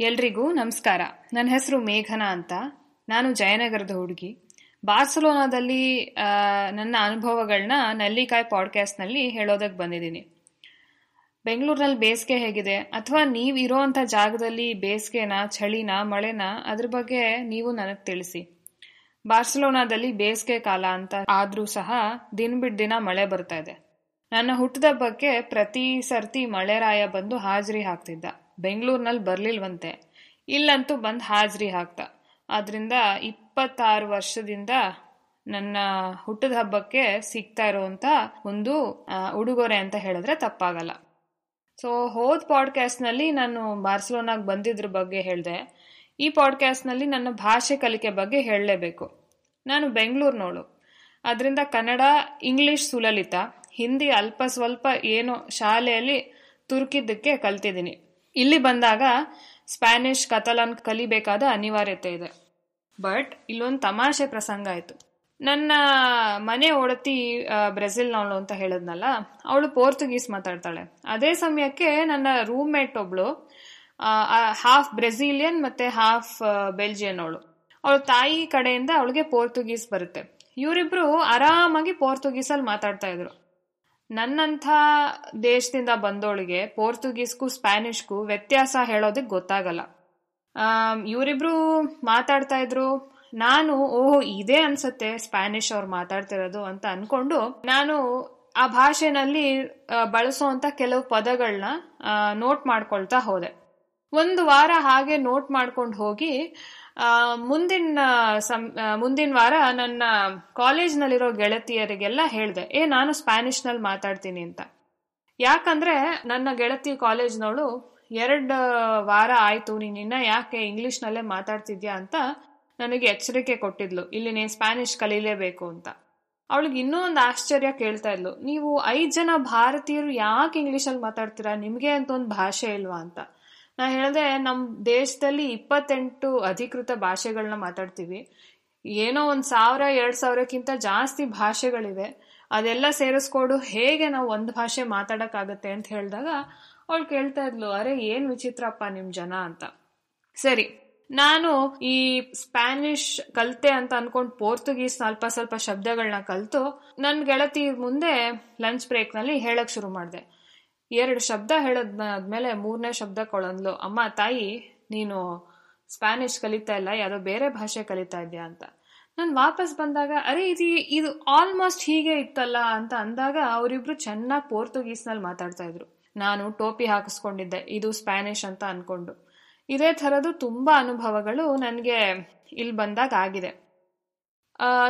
ಎಲ್ರಿಗೂ ನಮಸ್ಕಾರ. ನನ್ನ ಹೆಸರು ಮೇಘನಾ ಅಂತ. ನಾನು ಜಯನಗರದ ಹುಡುಗಿ. ಬಾರ್ಸಲೋನಾದಲ್ಲಿ ನನ್ನ ಅನುಭವಗಳನ್ನ ಪಾಡ್ಕ್ಯಾಸ್ಟ್ನಲ್ಲಿ ಹೇಳೋದಕ್ಕೆ ಬಂದಿದ್ದೀನಿ. ಬೆಂಗಳೂರಿನಲ್ಲಿ ಬೇಸಿಗೆ ಹೇಗಿದೆ? ಅಥವಾ ನೀವು ಇರೋವಂಥ ಜಾಗದಲ್ಲಿ ಬೇಸಿಗೆನ, ಚಳಿನ, ಮಳೆನ, ಅದ್ರ ಬಗ್ಗೆ ನೀವು ನನಗೆ ತಿಳಿಸಿ. ಬಾರ್ಸಲೋನಾದಲ್ಲಿ ಬೇಸಿಗೆ ಕಾಲ ಅಂತ ಆದರೂ ಸಹ ದಿನ ಬಿಟ್ಟು ದಿನ ಮಳೆ ಬರ್ತಾ ಇದೆ. ನನ್ನ ಹುಟ್ಟದ ಬಗ್ಗೆ ಪ್ರತಿ ಸರ್ತಿ ಮಳೆರಾಯ ಬಂದು ಹಾಜರಿ ಹಾಕ್ತಿದ್ದ. ಬೆಂಗಳೂರಿನಲ್ಲಿ ಬರಲಿಲ್ವಂತೆ. ಇಲ್ಲಂತೂ ಬಂದು ಹಾಜರಿ ಹಾಕ್ತ. ಆದ್ರಿಂದ ಇಪ್ಪತ್ತಾರು ವರ್ಷದಿಂದ ನನ್ನ ಹುಟ್ಟದ ಹಬ್ಬಕ್ಕೆ ಸಿಗ್ತಾ ಇರುವಂತ ಒಂದು ಉಡುಗೊರೆ ಅಂತ ಹೇಳಿದ್ರೆ ತಪ್ಪಾಗಲ್ಲ. ಸೊ ಹೋದ ಪಾಡ್ಕ್ಯಾಸ್ಟ್ನಲ್ಲಿ ನಾನು ಬಾರ್ಸಲೋನಾಗ್ ಬಂದಿದ್ರ ಬಗ್ಗೆ ಹೇಳಿದೆ. ಈ ಪಾಡ್ಕ್ಯಾಸ್ಟ್ನಲ್ಲಿ ನನ್ನ ಭಾಷೆ ಕಲಿಕೆ ಬಗ್ಗೆ ಹೇಳಲೇಬೇಕು. ನಾನು ಬೆಂಗಳೂರಿನೋಳು. ಅದರಿಂದ ಕನ್ನಡ, ಇಂಗ್ಲಿಷ್ ಸುಲಲಿತ, ಹಿಂದಿ ಅಲ್ಪ ಸ್ವಲ್ಪ ಏನೋ ಶಾಲೆಯಲ್ಲಿ ತುರುಕಿದ್ದಕ್ಕೆ ಕಲ್ತಿದ್ದೀನಿ. ಇಲ್ಲಿ ಬಂದಾಗ ಸ್ಪ್ಯಾನಿಷ್ ಕತಲಾನ್ ಕಲಿಬೇಕಾದ ಅನಿವಾರ್ಯತೆ ಇದೆ. ಬಟ್ ಇಲ್ಲೊಂದು ತಮಾಷೆ ಪ್ರಸಂಗ ಆಯ್ತು. ನನ್ನ ಮನೆ ಒಡತಿ ಬ್ರೆಜಿಲ್ನವಳು ಅಂತ ಹೇಳಿದ್ನಲ್ಲ, ಅವಳು ಪೋರ್ಚುಗೀಸ್ ಮಾತಾಡ್ತಾಳೆ. ಅದೇ ಸಮಯಕ್ಕೆ ನನ್ನ ರೂಮ್ಮೇಟ್ ಒಬ್ಳು ಹಾಫ್ ಬ್ರೆಜಿಲಿಯನ್ ಮತ್ತೆ ಹಾಫ್ ಬೆಲ್ಜಿಯನ್ ಅವಳು ಅವಳ ತಾಯಿ ಕಡೆಯಿಂದ ಅವಳಿಗೆ ಪೋರ್ಚುಗೀಸ್ ಬರುತ್ತೆ. ಇವರಿಬ್ರು ಆರಾಮಾಗಿ ಪೋರ್ಚುಗೀಸಲ್ಲಿ ಮಾತಾಡ್ತಾ ಇದ್ರು. ನನ್ನಂಥ ದೇಶದಿಂದ ಬಂದೋಳಿಗೆ ಪೋರ್ಚುಗೀಸ್ಗೂ ಸ್ಪ್ಯಾನಿಷ್ಗೂ ವ್ಯತ್ಯಾಸ ಹೇಳೋದಕ್ಕೆ ಗೊತ್ತಾಗಲ್ಲ. ಇವರಿಬ್ರು ಮಾತಾಡ್ತಾ ಇದ್ರು. ನಾನು ಓಹೋ, ಇದೇ ಅನ್ಸತ್ತೆ ಸ್ಪ್ಯಾನಿಷ್ ಅವ್ರು ಮಾತಾಡ್ತಿರೋದು ಅಂತ ಅನ್ಕೊಂಡು ನಾನು ಆ ಭಾಷೆನಲ್ಲಿ ಬಳಸುವಂತ ಕೆಲವು ಪದಗಳನ್ನ ನೋಟ್ ಮಾಡ್ಕೊಳ್ತಾ ಹೋದೆ. ಒಂದು ವಾರ ಹಾಗೆ ನೋಟ್ ಮಾಡ್ಕೊಂಡು ಹೋಗಿ ಮುಂದಿನ ಸಂ ಆ, ಮುಂದಿನ ವಾರ ನನ್ನ ಕಾಲೇಜ್ನಲ್ಲಿರೋ ಗೆಳತಿಯರಿಗೆಲ್ಲ ಹೇಳಿದೆ ಏ ನಾನು ಸ್ಪ್ಯಾನಿಷ್ನಲ್ಲಿ ಮಾತಾಡ್ತೀನಿ ಅಂತ. ಯಾಕಂದ್ರೆ ನನ್ನ ಗೆಳತಿ ಕಾಲೇಜ್ನವಳು ಎರಡು ವಾರ ಆಯ್ತು ನೀನ್ ಇನ್ನ ಯಾಕೆ ಇಂಗ್ಲಿಷ್ನಲ್ಲೇ ಮಾತಾಡ್ತಿದ್ಯಾ? ಅಂತ ನನಗೆ ಎಚ್ಚರಿಕೆ ಕೊಟ್ಟಿದ್ಲು ಇಲ್ಲಿ ನೀನ್ ಸ್ಪ್ಯಾನಿಷ್ ಕಲೀಲೇಬೇಕು ಅಂತ. ಅವಳಿಗೆ ಇನ್ನೂ ಒಂದು ಆಶ್ಚರ್ಯ ಕೇಳ್ತಾ ಇದ್ಲು ನೀವು ಐದು ಜನ ಭಾರತೀಯರು ಯಾಕೆ ಇಂಗ್ಲಿಷಲ್ಲಿ ಮಾತಾಡ್ತೀರಾ? ನಿಮಗೆ ಅಂತ ಒಂದು ಭಾಷೆ ಇಲ್ವಾ? ಅಂತ. ನಾ ಹೇಳಿದ್ರೆ ನಮ್ಮ ದೇಶದಲ್ಲಿ ಇಪ್ಪತ್ತೆಂಟು ಅಧಿಕೃತ ಭಾಷೆಗಳನ್ನ ಮಾತಾಡ್ತೀವಿ. ಏನೋ ಒಂದು ಸಾವಿರ, ಎರಡು ಸಾವಿರಕ್ಕಿಂತ ಜಾಸ್ತಿ ಭಾಷೆಗಳಿವೆ. ಅದೆಲ್ಲ ಸೇರಿಸ್ಕೊಂಡು ಹೇಗೆ ನಾವು ಒಂದು ಭಾಷೆ ಮಾತಾಡೋಕ್ಕಾಗತ್ತೆ ಅಂತ ಹೇಳಿದಾಗ ಅವಳು ಕೇಳ್ತಾ ಇದ್ಲು, ಅರೆ, ಏನು ವಿಚಿತ್ರಪ್ಪ ನಿಮ್ಮ ಜನ ಅಂತ. ಸರಿ, ನಾನು ಈ ಸ್ಪ್ಯಾನಿಷ್ ಕಲ್ತೆ ಅಂತ ಅನ್ಕೊಂಡು ಪೋರ್ಚುಗೀಸ್ ಸ್ವಲ್ಪ ಸ್ವಲ್ಪ ಶಬ್ದಗಳನ್ನ ಕಲಿತು ನನ್ನ ಗೆಳತಿ ಮುಂದೆ ಲಂಚ್ ಬ್ರೇಕ್ನಲ್ಲಿ ಹೇಳಕ್ ಶುರು ಮಾಡಿದೆ. ಎರಡು ಶಬ್ದ ಹೇಳದ್ಮೇಲೆ ಮೂರನೇ ಶಬ್ದ ಕೊಳಂದ್ಲು. ಅಮ್ಮ, ತಾಯಿ, ನೀನು ಸ್ಪ್ಯಾನಿಷ್ ಕಲಿತಾ ಇಲ್ಲ, ಯಾವ್ದೋ ಬೇರೆ ಭಾಷೆ ಕಲಿತಾ ಇದ್ಯಾ ಅಂತ. ನಾನು ವಾಪಸ್ ಬಂದಾಗ, ಅರೆ, ಇದು ಇದು ಆಲ್ಮೋಸ್ಟ್ ಹೀಗೆ ಇತ್ತಲ್ಲ ಅಂತ ಅಂದಾಗ ಅವರಿಬ್ರು ಚೆನ್ನಾಗಿ ಪೋರ್ಚುಗೀಸ್ನಲ್ಲಿ ಮಾತಾಡ್ತಾ ಇದ್ರು. ನಾನು ಟೋಪಿ ಹಾಕಿಸ್ಕೊಂಡಿದ್ದೆ, ಇದು ಸ್ಪ್ಯಾನಿಷ್ ಅಂತ ಅನ್ಕೊಂಡು. ಇದೇ ಥರದ್ದು ತುಂಬಾ ಅನುಭವಗಳು ನನಗೆ ಇಲ್ಲಿ ಬಂದಾಗ ಆಗಿದೆ.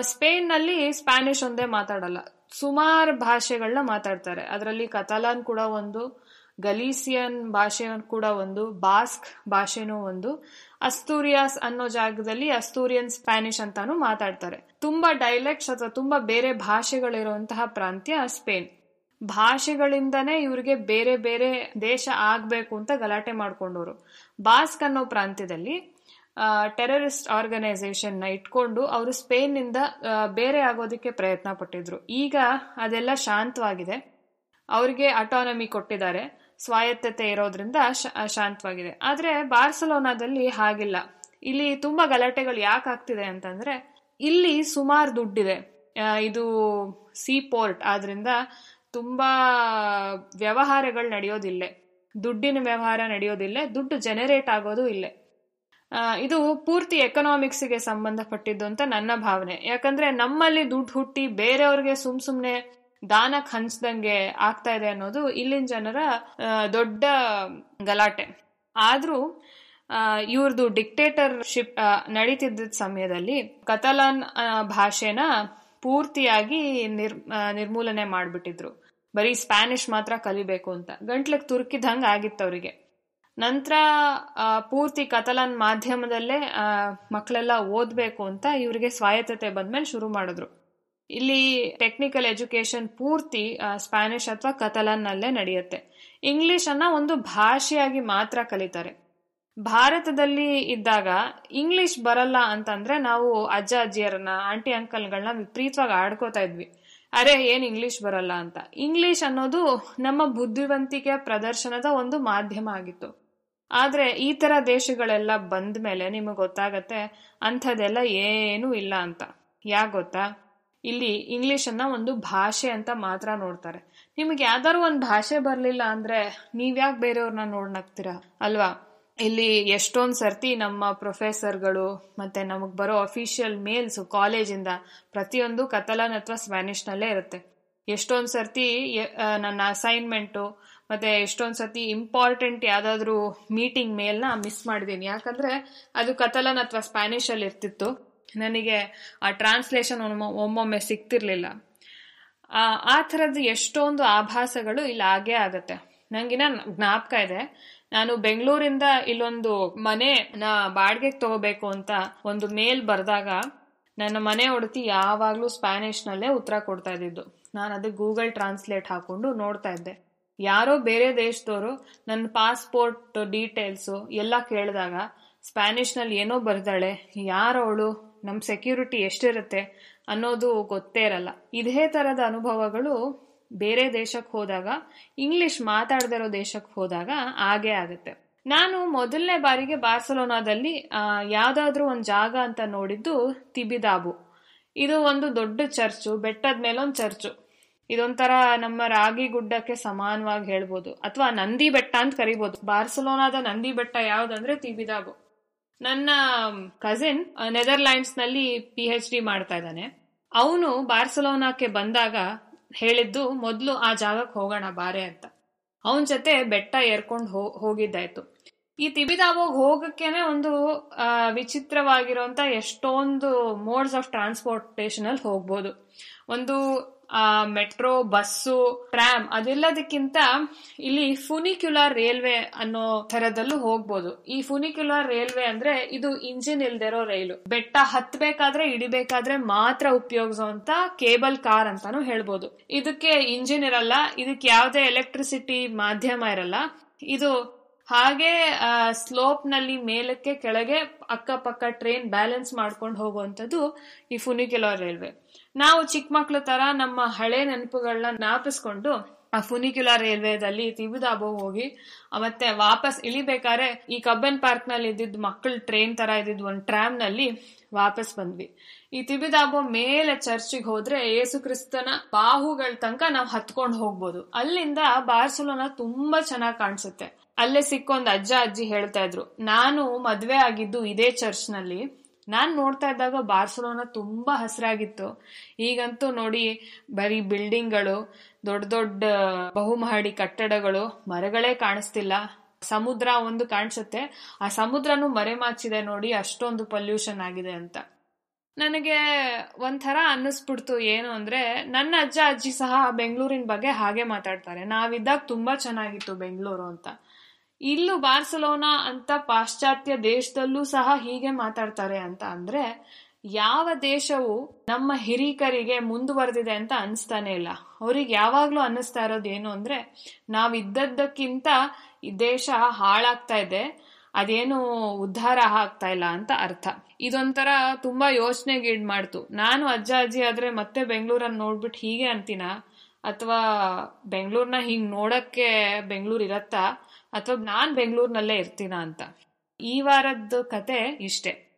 ಸ್ಪೇನ್ನಲ್ಲಿ ಸ್ಪ್ಯಾನಿಷ್ ಒಂದೇ ಮಾತಾಡಲ್ಲ. ಸುಮಾರು ಭಾಷೆಗಳನ್ನ ಮಾತಾಡ್ತಾರೆ. ಅದರಲ್ಲಿ ಕತಲಾನ್ ಕೂಡ ಒಂದು, ಗಲೀಸಿಯನ್ ಭಾಷೆ ಕೂಡ ಒಂದು, ಬಾಸ್ಕ್ ಭಾಷೆನೂ ಒಂದು, ಅಸ್ತೂರಿಯಾಸ್ ಅನ್ನೋ ಜಾಗದಲ್ಲಿ ಅಸ್ತೂರಿಯನ್ ಸ್ಪ್ಯಾನಿಷ್ ಅಂತಾನು ಮಾತಾಡ್ತಾರೆ. ತುಂಬಾ ಡೈಲೆಕ್ಟ್ಸ್ ಅಥವಾ ತುಂಬಾ ಬೇರೆ ಭಾಷೆಗಳಿರುವಂತಹ ಪ್ರಾಂತ್ಯ ಸ್ಪೇನ್. ಭಾಷೆಗಳಿಂದನೇ ಇವ್ರಿಗೆ ಬೇರೆ ಬೇರೆ ದೇಶ ಆಗ್ಬೇಕು ಅಂತ ಗಲಾಟೆ ಮಾಡ್ಕೊಂಡವರು. ಬಾಸ್ಕ್ ಅನ್ನೋ ಪ್ರಾಂತ್ಯದಲ್ಲಿ ಟೆರರಿಸ್ಟ್ ಆರ್ಗನೈಸೇಷನ್ನ ಇಟ್ಕೊಂಡು ಅವರು ಸ್ಪೇನ್ನಿಂದ ಬೇರೆ ಆಗೋದಕ್ಕೆ ಪ್ರಯತ್ನ ಪಟ್ಟಿದ್ರು. ಈಗ ಅದೆಲ್ಲ ಶಾಂತವಾಗಿದೆ. ಅವರಿಗೆ ಅಟಾನಮಿ ಕೊಟ್ಟಿದ್ದಾರೆ. ಸ್ವಾಯತ್ತತೆ ಇರೋದ್ರಿಂದ ಶಾಂತವಾಗಿದೆ. ಆದ್ರೆ ಬಾರ್ಸಲೋನಾದಲ್ಲಿ ಹಾಗಿಲ್ಲ. ಇಲ್ಲಿ ತುಂಬಾ ಗಲಾಟೆಗಳು ಯಾಕೆ ಆಗ್ತಿದೆ ಅಂತಂದ್ರೆ, ಇಲ್ಲಿ ಸುಮಾರು ದುಡ್ಡಿದೆ. ಇದು ಸೀ ಪೋರ್ಟ್ ಆದ್ರಿಂದ ತುಂಬಾ ವ್ಯವಹಾರಗಳು ನಡೆಯೋದಿಲ್ಲೇ. ದುಡ್ಡಿನ ವ್ಯವಹಾರ ನಡೆಯೋದಿಲ್ಲ. ದುಡ್ಡು ಜನರೇಟ್ ಆಗೋದು ಇಲ್ಲೇ. ಇದು ಪೂರ್ತಿ ಎಕನಾಮಿಕ್ಸ್ಗೆ ಸಂಬಂಧಪಟ್ಟಿದ್ದು ಅಂತ ನನ್ನ ಭಾವನೆ. ಯಾಕಂದ್ರೆ ನಮ್ಮಲ್ಲಿ ದುಡ್ಡು ಹುಟ್ಟಿ ಬೇರೆಯವ್ರಿಗೆ ಸುಮ್ ಸುಮ್ನೆ ದಾನಕ್ ಹಂಚ್ದಂಗೆ ಆಗ್ತಾ ಇದೆ ಅನ್ನೋದು ಇಲ್ಲಿನ ಜನರ ದೊಡ್ಡ ಗಲಾಟೆ. ಆದ್ರೂ ಇವ್ರದ್ದು ಡಿಕ್ಟೇಟರ್ಶಿಪ್ ನಡೀತಿದ್ದ ಸಮಯದಲ್ಲಿ ಕತಲಾನ್ ಭಾಷೆನ ಪೂರ್ತಿಯಾಗಿ ನಿರ್ ನಿರ್ಮೂಲನೆ ಮಾಡ್ಬಿಟ್ಟಿದ್ರು. ಬರೀ ಸ್ಪ್ಯಾನಿಷ್ ಮಾತ್ರ ಕಲಿಬೇಕು ಅಂತ. ಗಂಟ್ಲಿಗೆ ತುರ್ಕಿದಂಗ ಆಗಿತ್ತು ಅವರಿಗೆ. ನಂತರ ಪೂರ್ತಿ ಕತಲಾನ್ ಮಾಧ್ಯಮದಲ್ಲೇ ಮಕ್ಕಳೆಲ್ಲ ಓದಬೇಕು ಅಂತ ಇವರಿಗೆ ಸ್ವಾಯತ್ತತೆ ಬಂದ್ಮೇಲೆ ಶುರು ಮಾಡಿದ್ರು. ಇಲ್ಲಿ ಟೆಕ್ನಿಕಲ್ ಎಜುಕೇಶನ್ ಪೂರ್ತಿ ಸ್ಪ್ಯಾನಿಷ್ ಅಥವಾ ಕತಲನ್ನಲ್ಲೇ ನಡೆಯುತ್ತೆ. ಇಂಗ್ಲಿಷ್ ಅನ್ನ ಒಂದು ಭಾಷೆಯಾಗಿ ಮಾತ್ರ ಕಲಿತಾರೆ. ಭಾರತದಲ್ಲಿ ಇದ್ದಾಗ ಇಂಗ್ಲಿಷ್ ಬರಲ್ಲ ಅಂತಂದ್ರೆ ನಾವು ಅಜ್ಜ, ಅಜ್ಜಿಯರನ್ನ ಆಂಟಿ ಅಂಕಲ್ಗಳನ್ನ ವಿಪರೀತವಾಗಿ ಆಡ್ಕೋತಾ ಇದ್ವಿ. ಅರೆ, ಏನ್ ಇಂಗ್ಲಿಷ್ ಬರಲ್ಲ ಅಂತ. ಇಂಗ್ಲಿಷ್ ಅನ್ನೋದು ನಮ್ಮ ಬುದ್ಧಿವಂತಿಕೆಯ ಪ್ರದರ್ಶನದ ಒಂದು ಮಾಧ್ಯಮ ಆಗಿತ್ತು. ಆದ್ರೆ ಈ ತರ ದೇಶಗಳೆಲ್ಲ ಬಂದ ಮೇಲೆ ನಿಮಗೆ ಗೊತ್ತಾಗತ್ತೆ, ಅಂಥದ್ದೆಲ್ಲ ಏನೂ ಇಲ್ಲ ಅಂತ. ಯಾಕೆ ಗೊತ್ತಾ? ಇಲ್ಲಿ ಇಂಗ್ಲಿಷ್ ಅನ್ನ ಒಂದು ಭಾಷೆ ಅಂತ ಮಾತ್ರ ನೋಡ್ತಾರೆ. ನಿಮಗೆ ಯಾವ್ದಾದ್ರು ಒಂದು ಭಾಷೆ ಬರಲಿಲ್ಲ ಅಂದ್ರೆ ನೀವ್ಯಾಕೆ ಬೇರೆಯವ್ರನ್ನ ನೋಡ್ನಾಗ್ತೀರಾ? ಅಲ್ವಾ? ಇಲ್ಲಿ ಎಷ್ಟೊಂದು ಸರ್ತಿ ನಮ್ಮ ಪ್ರೊಫೆಸರ್ಗಳು ಮತ್ತೆ ನಮಗೆ ಬರೋ ಅಫಿಷಿಯಲ್ ಮೇಲ್ಸ್ ಕಾಲೇಜಿಂದ ಪ್ರತಿಯೊಂದು ಕತಲನ್ ಅಥವಾ ಸ್ಪ್ಯಾನಿಷ್ನಲ್ಲೇ ಇರುತ್ತೆ. ಎಷ್ಟೊಂದ್ ಸರ್ತಿ ನನ್ನ ಅಸೈನ್ಮೆಂಟು ಮತ್ತೆ ಎಷ್ಟೊಂದು ಸರ್ತಿ ಇಂಪಾರ್ಟೆಂಟ್ ಯಾವ್ದಾದ್ರು ಮೀಟಿಂಗ್ ಮೇಲ್ನ ಮಿಸ್ ಮಾಡಿದೀನಿ. ಯಾಕಂದ್ರೆ ಅದು ಕತಲನ್ ಅಥವಾ ಸ್ಪ್ಯಾನಿಷ್ ಅಲ್ಲಿ ಇರ್ತಿತ್ತು. ನನಗೆ ಆ ಟ್ರಾನ್ಸ್ಲೇಷನ್ ಒಮ್ಮೊಮ್ಮೆ ಸಿಗ್ತಿರ್ಲಿಲ್ಲ. ಆ ಥರದ್ದು ಎಷ್ಟೊಂದು ಆಭಾಸಗಳು ಇಲ್ಲಿ ಆಗೇ ಆಗತ್ತೆ. ನಂಗಿನ ಜ್ಞಾಪಕ ಇದೆ. ನಾನು ಬೆಂಗಳೂರಿಂದ ಇಲ್ಲೊಂದು ಮನೆ ನಾ ಬಾಡಿಗೆಗೆ ತಗೋಬೇಕು ಅಂತ ಒಂದು ಮೇಲ್ ಬರ್ದಾಗ ನನ್ನ ಮನೆ ಒಡತಿ ಯಾವಾಗ್ಲೂ ಸ್ಪ್ಯಾನಿಷ್ ನಲ್ಲೇ ಉತ್ತರ ಕೊಡ್ತಾ ಇದ್ದಿದ್ದು. ನಾನು ಅದು ಗೂಗಲ್ ಟ್ರಾನ್ಸ್ಲೇಟ್ ಹಾಕೊಂಡು ನೋಡ್ತಾ ಇದ್ದೆ. ಯಾರೋ ಬೇರೆ ದೇಶದವರು ನನ್ನ ಪಾಸ್ಪೋರ್ಟ್ ಡೀಟೇಲ್ಸು ಎಲ್ಲ ಕೇಳಿದಾಗ ಸ್ಪ್ಯಾನಿಷ್ನಲ್ಲಿ ಏನೋ ಬರ್ದಾಳೆ ಯಾರವಳು ನಮ್ಮ ಸೆಕ್ಯೂರಿಟಿ ಎಷ್ಟಿರುತ್ತೆ ಅನ್ನೋದು ಗೊತ್ತೇ ಇರಲ್ಲ. ಇದೇ ತರದ ಅನುಭವಗಳು ಬೇರೆ ದೇಶಕ್ಕೆ ಹೋದಾಗ, ಇಂಗ್ಲಿಷ್ ಮಾತಾಡದೇ ಇರೋ ದೇಶಕ್ಕೆ ಹೋದಾಗ ಆಗೇ ಆಗುತ್ತೆ. ನಾನು ಮೊದಲನೇ ಬಾರಿಗೆ ಬಾರ್ಸಲೋನಾದಲ್ಲಿ ಯಾವುದಾದ್ರೂ ಒಂದು ಜಾಗ ಅಂತ ನೋಡಿದ್ದು ತಿಬಿದಾಬು. ಇದು ಒಂದು ದೊಡ್ಡ ಚರ್ಚು, ಬೆಟ್ಟದ ಮೇಲೊಂದು ಚರ್ಚು. ಇದೊಂಥರ ನಮ್ಮ ರಾಗಿ ಗುಡ್ಡಕ್ಕೆ ಸಮಾನವಾಗಿ ಹೇಳ್ಬೋದು. ಅಥವಾ ನಂದಿ ಬೆಟ್ಟ ಅಂತ ಕರಿಬಹುದು ಬಾರ್ಸಲೋನಾದ ನಂದಿ ಬೆಟ್ಟ ಯಾವ್ದಂದ್ರೆ ತಿಬಿದಾಗು. ನನ್ನ ಕಸಿನ್ ನೆದರ್ಲ್ಯಾಂಡ್ಸ್ನಲ್ಲಿ ಪಿ ಎಚ್ ಡಿ ಮಾಡ್ತಾ ಇದ್ದಾನೆ. ಅವನು ಬಾರ್ಸಲೋನಾಕ್ಕೆ ಬಂದಾಗ ಹೇಳಿದ್ದು, ಮೊದಲು ಆ ಜಾಗಕ್ಕೆ ಹೋಗೋಣ, ಬಾರೆ ಅಂತ. ಅವನ ಜೊತೆ ಬೆಟ್ಟ ಏರ್ಕೊಂಡು ಹೋಗಿದ್ದಾಯ್ತು. ಈ ತಿಬಿದಾಬೋಗ್ ಹೋಗಕ್ಕೇನೆ ಒಂದು ವಿಚಿತ್ರವಾಗಿರುವಂತ ಎಷ್ಟೊಂದು ಮೋಡ್ಸ್ ಆಫ್ ಟ್ರಾನ್ಸ್ಪೋರ್ಟೇಷನ್ ಅಲ್ಲಿ ಹೋಗ್ಬೋದು. ಒಂದು ಮೆಟ್ರೋ, ಬಸ್ಸು, ಟ್ರಾಮ್ ಅದೆಲ್ಲದಕ್ಕಿಂತ ಇಲ್ಲಿ ಫುನಿಕ್ಯುಲರ್ ರೈಲ್ವೆ ಅನ್ನೋ ತರದಲ್ಲೂ ಹೋಗ್ಬೋದು. ಈ ಫುನಿಕ್ಯುಲರ್ ರೈಲ್ವೆ ಅಂದ್ರೆ ಇದು ಇಂಜಿನ್ ಇಲ್ದಿರೋ ರೈಲು. ಬೆಟ್ಟ ಹತ್ಬೇಕಾದ್ರೆ ಇಡಿಬೇಕಾದ್ರೆ ಮಾತ್ರ ಉಪಯೋಗಿಸುವಂತ ಕೇಬಲ್ ಕಾರ್ ಅಂತಾನು ಹೇಳ್ಬೋದು. ಇದಕ್ಕೆ ಇಂಜಿನ್ ಇರಲ್ಲ, ಇದಕ್ಕೆ ಯಾವುದೇ ಎಲೆಕ್ಟ್ರಿಸಿಟಿ ಮಾಧ್ಯಮ ಇರಲ್ಲ. ಇದು ಹಾಗೆ ಸ್ಲೋಪ್ನಲ್ಲಿ ಮೇಲಕ್ಕೆ ಕೆಳಗೆ ಅಕ್ಕಪಕ್ಕ ಟ್ರೈನ್ ಬ್ಯಾಲೆನ್ಸ್ ಮಾಡ್ಕೊಂಡು ಹೋಗುವಂಥದ್ದು ಈ ಫುನಿಕ್ಯುಲರ್ ರೈಲ್ವೆ. ನಾವು ಚಿಕ್ಕ ಮಕ್ಳ ತರ ನಮ್ಮ ಹಳೆ ನೆನಪುಗಳನ್ನ ಜ್ಞಾಪಿಸ್ಕೊಂಡು ಆ ಫುನಿಕ್ಯುಲರ್ ರೈಲ್ವೆದಲ್ಲಿ ತಿಬಿದಾಬೋ ಹೋಗಿ ಮತ್ತೆ ವಾಪಸ್ ಇಳಿಬೇಕಾದ್ರೆ ಈ ಕಬ್ಬನ್ ಪಾರ್ಕ್ನಲ್ಲಿ ಇದ್ದಿದ್ ಮಕ್ಕಳ ಟ್ರೈನ್ ತರ ಇದ್ದಿದ್ ಒಂದು ಟ್ರಾಮ್ನಲ್ಲಿ ವಾಪಸ್ ಬಂದ್ವಿ. ಈ ತಿಬಿದಾಬೋ ಮೇಲೆ ಚರ್ಚಿಗೆ ಹೋದ್ರೆ ಯೇಸು ಕ್ರಿಸ್ತನ ಬಾಹುಗಳ ತನಕ ನಾವು ಹತ್ಕೊಂಡು ಹೋಗ್ಬೋದು. ಅಲ್ಲಿಂದ ಬಾರ್ಸಲೋನಾ ತುಂಬಾ ಚೆನ್ನಾಗಿ ಕಾಣಿಸುತ್ತೆ. ಅಲ್ಲೇ ಸಿಕ್ಕೊಂದ್ ಅಜ್ಜ ಅಜ್ಜಿ ಹೇಳ್ತಾ ಇದ್ರು, ನಾನು ಮದ್ವೆ ಆಗಿದ್ದು ಇದೇ ಚರ್ಚ್ನಲ್ಲಿ ನಾನ್ ನೋಡ್ತಾ ಇದ್ದಾಗ ಬಾರ್ಸಲೋನಾ ತುಂಬಾ ಹಸಿರಾಗಿತ್ತು. ಈಗಂತೂ ನೋಡಿ, ಬರೀ ಬಿಲ್ಡಿಂಗ್ಗಳು, ದೊಡ್ಡ ದೊಡ್ಡ ಬಹುಮಹಡಿ ಕಟ್ಟಡಗಳು, ಮರಗಳೇ ಕಾಣಿಸ್ತಿಲ್ಲ. ಸಮುದ್ರ ಒಂದು ಕಾಣಿಸುತ್ತೆ. ಆ ಸಮುದ್ರನು ಮರೆಮಾಚಿದೆ ನೋಡಿ, ಅಷ್ಟೊಂದು ಪೊಲ್ಯೂಷನ್ ಆಗಿದೆ ಅಂತ. ನನಗೆ ಒಂಥರ ಅನ್ನಿಸ್ಬಿಡ್ತು ಏನು ಅಂದ್ರೆ, ನನ್ನ ಅಜ್ಜ, ಅಜ್ಜಿ ಸಹ ಬೆಂಗಳೂರಿನ ಬಗ್ಗೆ ಹಾಗೆ ಮಾತಾಡ್ತಾರೆ. ನಾವಿದ್ದಾಗ ತುಂಬಾ ಚೆನ್ನಾಗಿತ್ತು ಬೆಂಗಳೂರು ಅಂತ. ಇಲ್ಲೂ ಬಾರ್ಸಲೋನಾ ಅಂತ ಪಾಶ್ಚಾತ್ಯ ದೇಶದಲ್ಲೂ ಸಹ ಹೀಗೆ ಮಾತಾಡ್ತಾರೆ ಅಂತ ಅಂದ್ರೆ, ಯಾವ ದೇಶವು ನಮ್ಮ ಹಿರೀಕರಿಗೆ ಮುಂದುವರೆದಿದೆ ಅಂತ ಅನ್ಸ್ತಾನೆ ಇಲ್ಲ. ಅವ್ರಿಗೆ ಯಾವಾಗ್ಲೂ ಅನ್ನಿಸ್ತಾ ಇರೋದು ಏನು ಅಂದ್ರೆ, ನಾವಿದ್ದದ್ದಕ್ಕಿಂತ ಈ ದೇಶ ಹಾಳಾಗ್ತಾ ಇದೆ, ಅದೇನು ಉದ್ಧಾರ ಆಗ್ತಾ ಇಲ್ಲ ಅಂತ ಅರ್ಥ. ಇದೊಂಥರ ತುಂಬಾ ಯೋಚನೆಗೀಡ್ ಮಾಡ್ತು ನಾನು ಅಜ್ಜ ಅಜ್ಜಿ ಆದ್ರೆ ಮತ್ತೆ ಬೆಂಗಳೂರನ್ನ ನೋಡ್ಬಿಟ್ಟು ಹೀಗೆ ಅಂತೀನ? ಅಥವಾ ಬೆಂಗಳೂರನ್ನ ಹಿಂಗ್ ನೋಡಕ್ಕೆ ಬೆಂಗಳೂರು ಇರತ್ತಾ? ಅಥವಾ ನಾನ್ ಬೆಂಗಳೂರಿನಲ್ಲೇ ಇರ್ತೀನ ಅಂತ. ಈ ವಾರದ್ದು ಕತೆ ಇಷ್ಟೇ.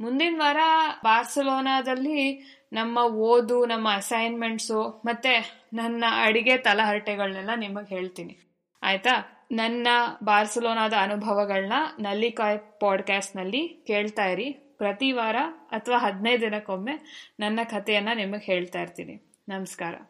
ಮುಂದಿನ ವಾರ ಬಾರ್ಸಲೋನಾದಲ್ಲಿ ನಮ್ಮ ಓದು, ನಮ್ಮ ಅಸೈನ್ಮೆಂಟ್ಸು ಮತ್ತೆ ನನ್ನ ಅಡಿಗೆ ತಲಹರಟೆಗಳನ್ನೆಲ್ಲ ನಿಮಗೆ ಹೇಳ್ತೀನಿ. ಆಯ್ತಾ? ನನ್ನ ಬಾರ್ಸಲೋನಾದ ಅನುಭವಗಳನ್ನ ನಲ್ಲಿಕಾಯ್ ಪಾಡ್ಕಾಸ್ಟ್ನಲ್ಲಿ ಕೇಳ್ತಾ ಇರಿ. ಪ್ರತಿ ವಾರ ಅಥವಾ ಹದಿನೈದು ದಿನಕ್ಕೊಮ್ಮೆ ನನ್ನ ಕಥೆಯನ್ನ ನಿಮಗೆ ಹೇಳ್ತಾ ಇರ್ತೀನಿ. ನಮಸ್ಕಾರ.